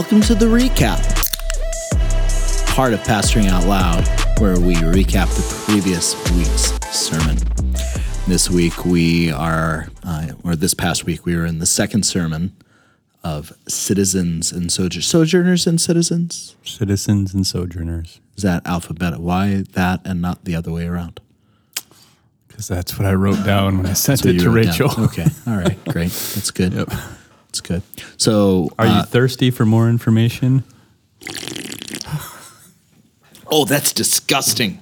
welcome to the recap, part of Pastoring Out Loud, where we recap the previous week's sermon. This week we are, uh, or this past week, we were in the second sermon of citizens and sojourners, sojourners and citizens. Citizens and sojourners. Is that alphabet? Why that and not the other way around? Because that's what I wrote down when I sent it to Rachel. down- Okay, all right, great. That's good. That's good. So, Are uh, you thirsty for more information? Oh, that's disgusting.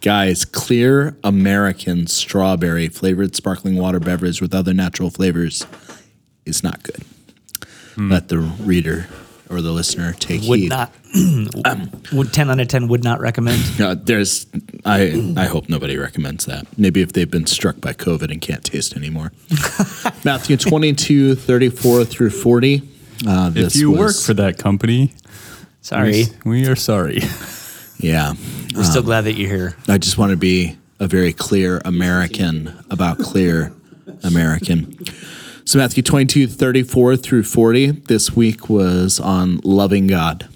Guys, clear American strawberry flavored sparkling water beverage with other natural flavors is not good. Let the reader or the listener take Would heed. not. would ten out of ten would not recommend. Uh, there's, I, I hope nobody recommends that. Maybe if they've been struck by COVID and can't taste anymore. Matthew 22, 34 through 40. Uh, If this you work for that company, Sorry, we, we are sorry. yeah, we're still glad that you're here. I just want to be a very clear American about clear American. So, Matthew 22, 34 through 40, this week was on loving God.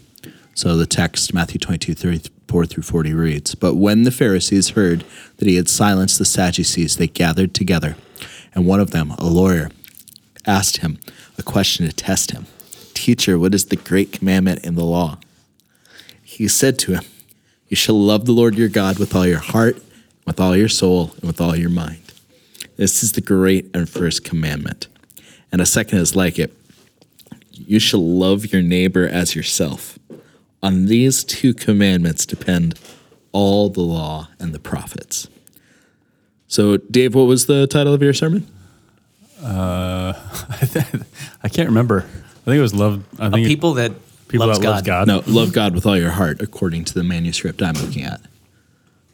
So, the text, Matthew 22, 34 through 40, reads But when the Pharisees heard that he had silenced the Sadducees, they gathered together. And one of them, a lawyer, asked him a question to test him Teacher, what is the great commandment in the law? He said to him, You shall love the Lord your God with all your heart, with all your soul, and with all your mind. This is the great and first commandment. And a second is like it You shall love your neighbor as yourself. On these two commandments depend all the law and the prophets. So, Dave, what was the title of your sermon? Uh, I can't remember. I think it was love. I think it- people that people loves that God. loves God. No, love God with all your heart, according to the manuscript I'm looking at.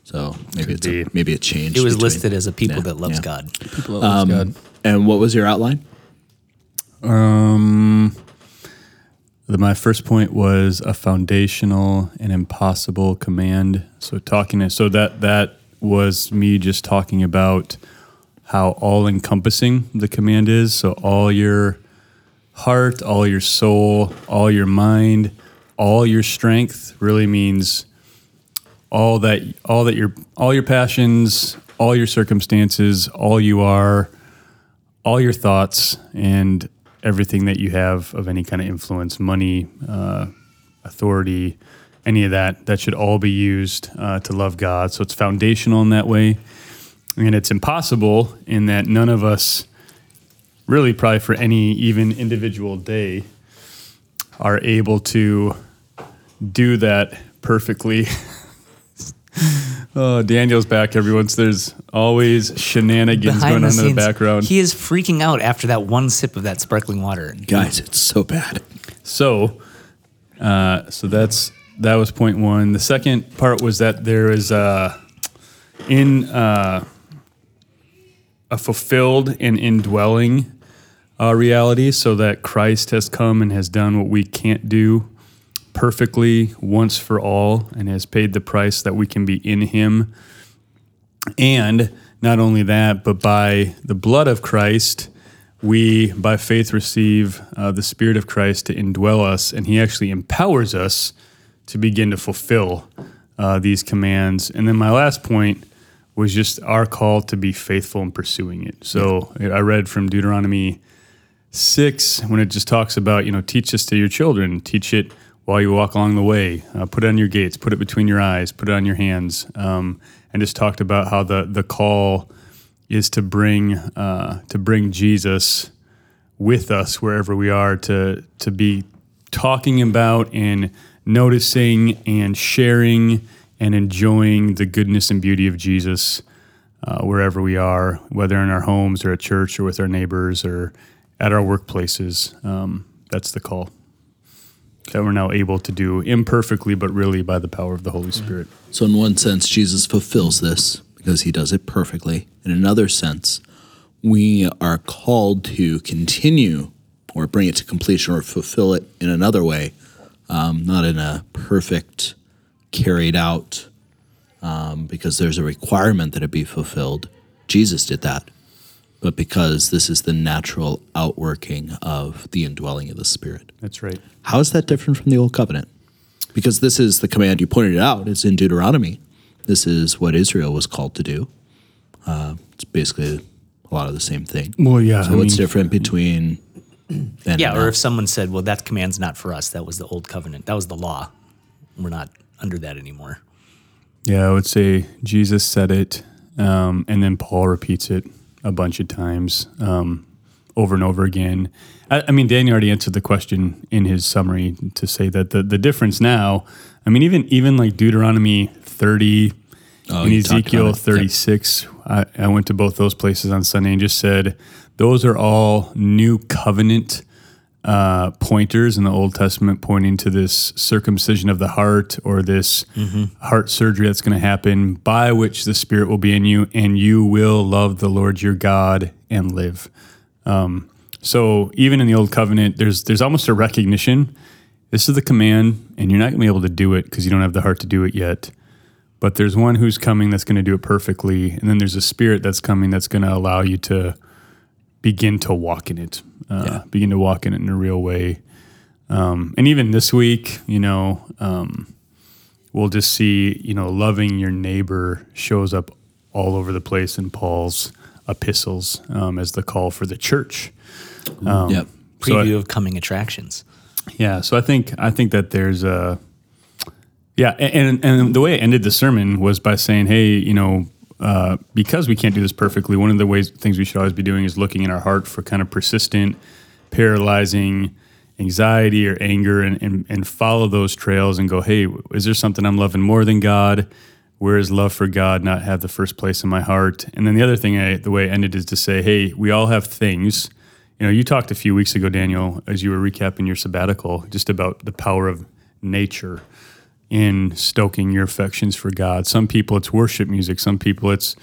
So maybe it's a, be. maybe it changed. It was between- listed as a people Yeah, that loves yeah. God. People that loves God. And what was your outline? Um, my first point was a foundational and impossible command. So talking, so that that was me just talking about how all encompassing the command is. So all your heart, all your soul, all your mind, all your strength really means all that all that your all your passions, all your circumstances, all you are, all your thoughts and everything that you have of any kind of influence, money, uh, authority, any of that, that should all be used uh, to love God. So it's foundational in that way. And it's impossible in that none of us, really, probably for any even individual day, are able to do that perfectly. oh, Daniel's back, everyone. So there's always shenanigans going on in the background. he is freaking out after that one sip of that sparkling water. Guys, it's so bad. So, uh, so that's that was point one. The second part was that there is a in uh, a fulfilled and indwelling uh, reality, so that Christ has come and has done what we can't do perfectly once for all, and has paid the price that we can be in Him. And not only that, but by the blood of Christ, we, by faith, receive uh, the Spirit of Christ to indwell us, and He actually empowers us to begin to fulfill uh, these commands. And then my last point was just our call to be faithful in pursuing it. So I read from Deuteronomy 6 when it just talks about, you know, teach this to your children, teach it while you walk along the way, uh, put it on your gates, put it between your eyes, put it on your hands, um, and just talked about how the, the call is to bring uh, to bring Jesus with us wherever we are to to be talking about and noticing and sharing and enjoying the goodness and beauty of Jesus uh, wherever we are, whether in our homes or at church or with our neighbors or at our workplaces. Um, that's the call that we're now able to do imperfectly, but really by the power of the Holy Spirit. So, in one sense, Jesus fulfills this because he does it perfectly. In another sense, we are called to continue or bring it to completion or fulfill it in another way, um, not in a perfect, carried out, um, because there's a requirement that it be fulfilled. Jesus did that. But because this is the natural outworking of the indwelling of the Spirit. That's right. How is that different from the Old Covenant? Because this is the command you pointed out. It's in Deuteronomy. This is what Israel was called to do. Uh, it's basically a lot of the same thing. Well, yeah. So I what's mean- different between then and Yeah, or now? if someone said, "Well, that command's not for us. That was the old covenant. That was the law. We're not under that anymore." Yeah, I would say Jesus said it, um, and then Paul repeats it a bunch of times um, over and over again. I, I mean, Daniel already answered the question in his summary to say that the, the difference now, I mean, even even like Deuteronomy 30 Oh, and Ezekiel about it. 36, I, I went to both those places on Sunday and just said those are all new covenant uh, pointers in the Old Testament pointing to this circumcision of the heart or this heart surgery that's going to happen by which the Spirit will be in you and you will love the Lord your God and live. Um, so even in the Old Covenant, there's there's almost a recognition. This is the command, and you're not going to be able to do it because you don't have the heart to do it yet. But there's one who's coming that's going to do it perfectly, and then there's a Spirit that's coming that's going to allow you to begin to walk in it, uh, Yeah. begin to walk in it in a real way. Um, and even this week, you know, um, we'll just see, you know, loving your neighbor shows up all over the place in Paul's epistles um, as the call for the church. Um, Yep. So I- Preview of coming attractions. yeah, so I think I think that there's a yeah, and and the way I ended the sermon was by saying, hey, you know, uh, because we can't do this perfectly, one of the ways things we should always be doing is looking in our heart for kind of persistent, paralyzing anxiety or anger, and and, and follow those trails and go, hey, is there something I'm loving more than God? Where is love for God not have the first place in my heart? And then the other thing, I, the way I ended is to say, hey, we all have things. You know, you talked a few weeks ago, Daniel, as you were recapping your sabbatical, just about the power of nature in stoking your affections for God. Some people it's worship music. Some people it's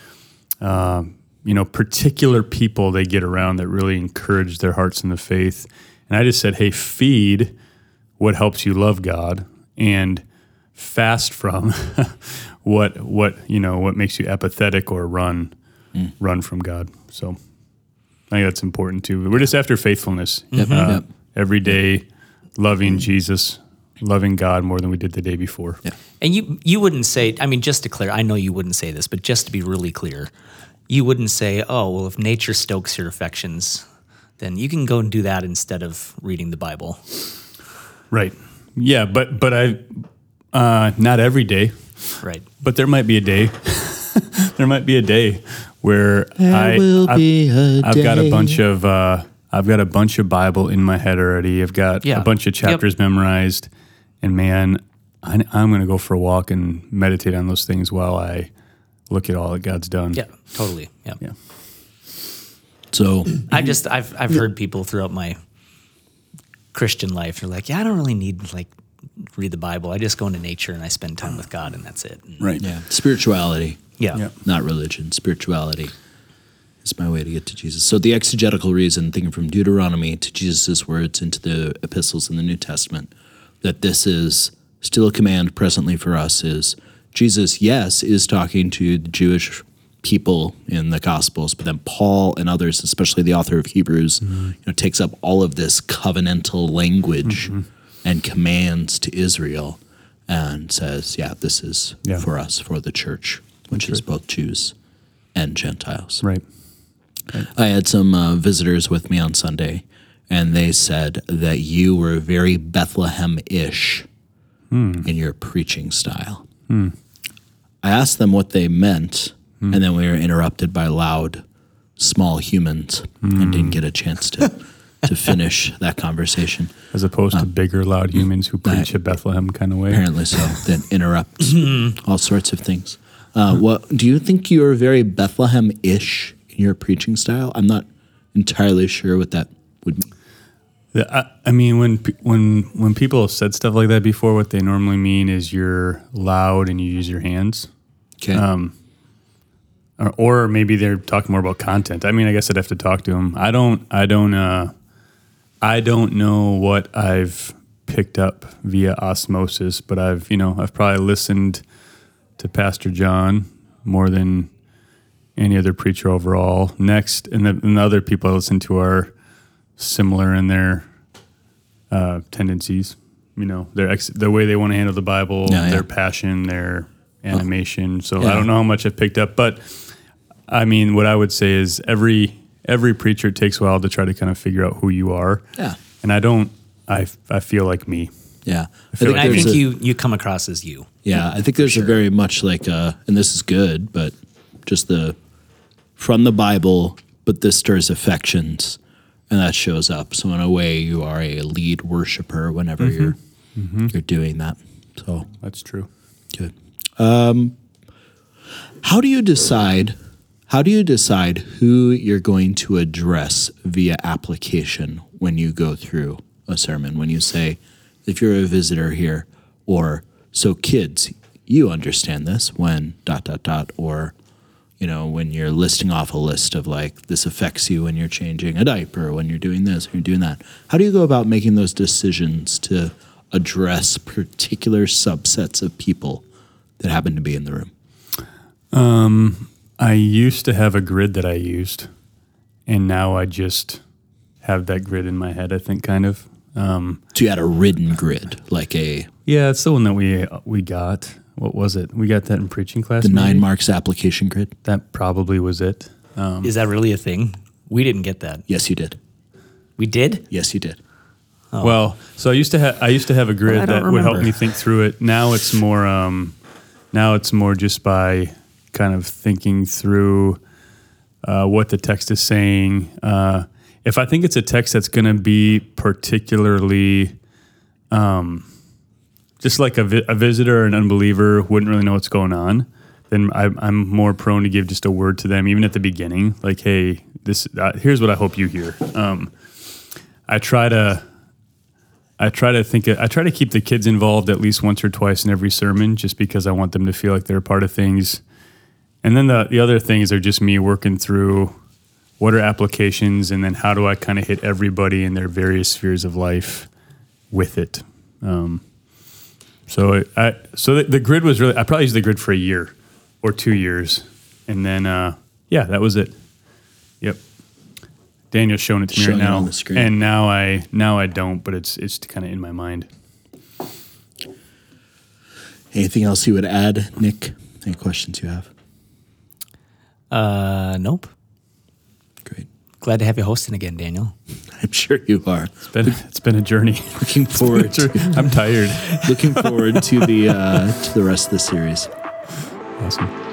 um, you know particular people they get around that really encourage their hearts in the faith. And I just said, hey, feed what helps you love God and fast from what what you know what makes you apathetic or run run from God. So I think that's important too. We're just after faithfulness. Yep, Uh, yep. Every day, loving Jesus, loving God more than we did the day before. Yeah. And you you wouldn't say, I mean, just to clear, I know you wouldn't say this, but just to be really clear, you wouldn't say, oh, well, if nature stokes your affections, then you can go and do that instead of reading the Bible. Right. Yeah, but but I uh, not every day, Right. but there might be a day. there might be a day where I will I've, be a I've got a bunch of uh, I've got a bunch of Bible in my head already. I've got Yeah. a bunch of Yep. chapters memorized, and man, I, I'm going to go for a walk and meditate on those things while I look at all that God's done. Yeah, totally. Yeah. Yeah. So I just I've I've heard people throughout my Christian life. They're like, yeah, I don't really need like read the Bible. I just go into nature and I spend time with God, and that's it. And right, yeah, spirituality, yeah. Yeah. not religion. Spirituality is my way to get to Jesus. So the exegetical reason, thinking from Deuteronomy to Jesus' words into the epistles in the New Testament, that this is still a command presently for us is Jesus, yes, is talking to the Jewish people in the Gospels, but then Paul and others, especially the author of Hebrews, you know, takes up all of this covenantal language and commands to Israel and says, yeah, this is Yeah. for us, for the church, which is both Jews and Gentiles. Right. I had some uh, visitors with me on Sunday, and they said that you were very Bethlehem ish hmm. in your preaching style. Hmm. I asked them what they meant, hmm. and then we were interrupted by loud, small humans and didn't get a chance to, to finish that conversation. As opposed to um, bigger, loud humans who preach a Bethlehem kind of way. Apparently so, that interrupt all sorts of things. Uh, what do you think you're very Bethlehem ish in your preaching style? I'm not entirely sure what that would mean. I, I mean, when when when people have said stuff like that before, what they normally mean is you're loud and you use your hands, Okay. or, or maybe they're talking more about content. I mean, I guess I'd have to talk to them. I don't. I don't. Uh, I don't know what I've picked up via osmosis, but I've you know I've probably listened to Pastor John more than any other preacher overall. Next, and the, and the other people I listen to are similar in their uh, tendencies. You know, their ex- the way they want to handle the Bible, Yeah, yeah. their passion, their animation. So Yeah. I don't know how much I've picked up, but I mean, what I would say is every every preacher it takes a while to try to kind of figure out who you are. Yeah. And I don't. I I feel like me. Yeah. I, feel And I think a- you you come across as you. Yeah, I think there's a very much like, uh, and this is good, but just the from the Bible, but this stirs affections, and that shows up. So in a way, you are a lead worshiper whenever you're you're doing that. So That's true. good. Um, how do you decide? How do you decide who you're going to address via application when you go through a sermon? When you say, if you're a visitor here, or so kids, you understand this when dot dot dot, or you know when you're listing off a list of like this affects you when you're changing a diaper, when you're doing this, when you're doing that. How do you go about making those decisions to address particular subsets of people that happen to be in the room? I used to have a grid that I used, and now I just have that grid in my head. I think kind of. Um, So you had a written grid, like a yeah, it's the one that we we got. What was it? We got that in preaching class. the nine maybe? marks application grid. That probably was it. Um, Is that really a thing? We didn't get that. Yes, you did. We did. Yes, you did. Well, so I used to have I used to have a grid I don't that would help me think through it. Now it's more um, now it's more just by kind of thinking through uh, what the text is saying. Uh, if I think it's a text that's going to be particularly um, just like a, vi- a visitor or an unbeliever wouldn't really know what's going on, then I'm, I'm more prone to give just a word to them, even at the beginning, like, "Hey, this uh, here's what I hope you hear." Um, I try to I try to think I try to keep the kids involved at least once or twice in every sermon just because I want them to feel like they're a part of things. And then the the other things are just me working through what are applications and then how do I kind of hit everybody in their various spheres of life with it. Um, so it, I so the, the grid was really I probably used the grid for a year or 2 years and then uh, yeah, that was it. Yep. Daniel's showing it to me Showing right now, on the screen. and now I now I don't, but it's it's kind of in my mind. Anything else you would add, Nick? Any questions you have? Uh, nope. Great. Glad to have you hosting again, Daniel. I'm sure you are. It's been it's been a journey. Looking forward to, I'm tired. looking forward to the uh, to the rest of the series. Awesome.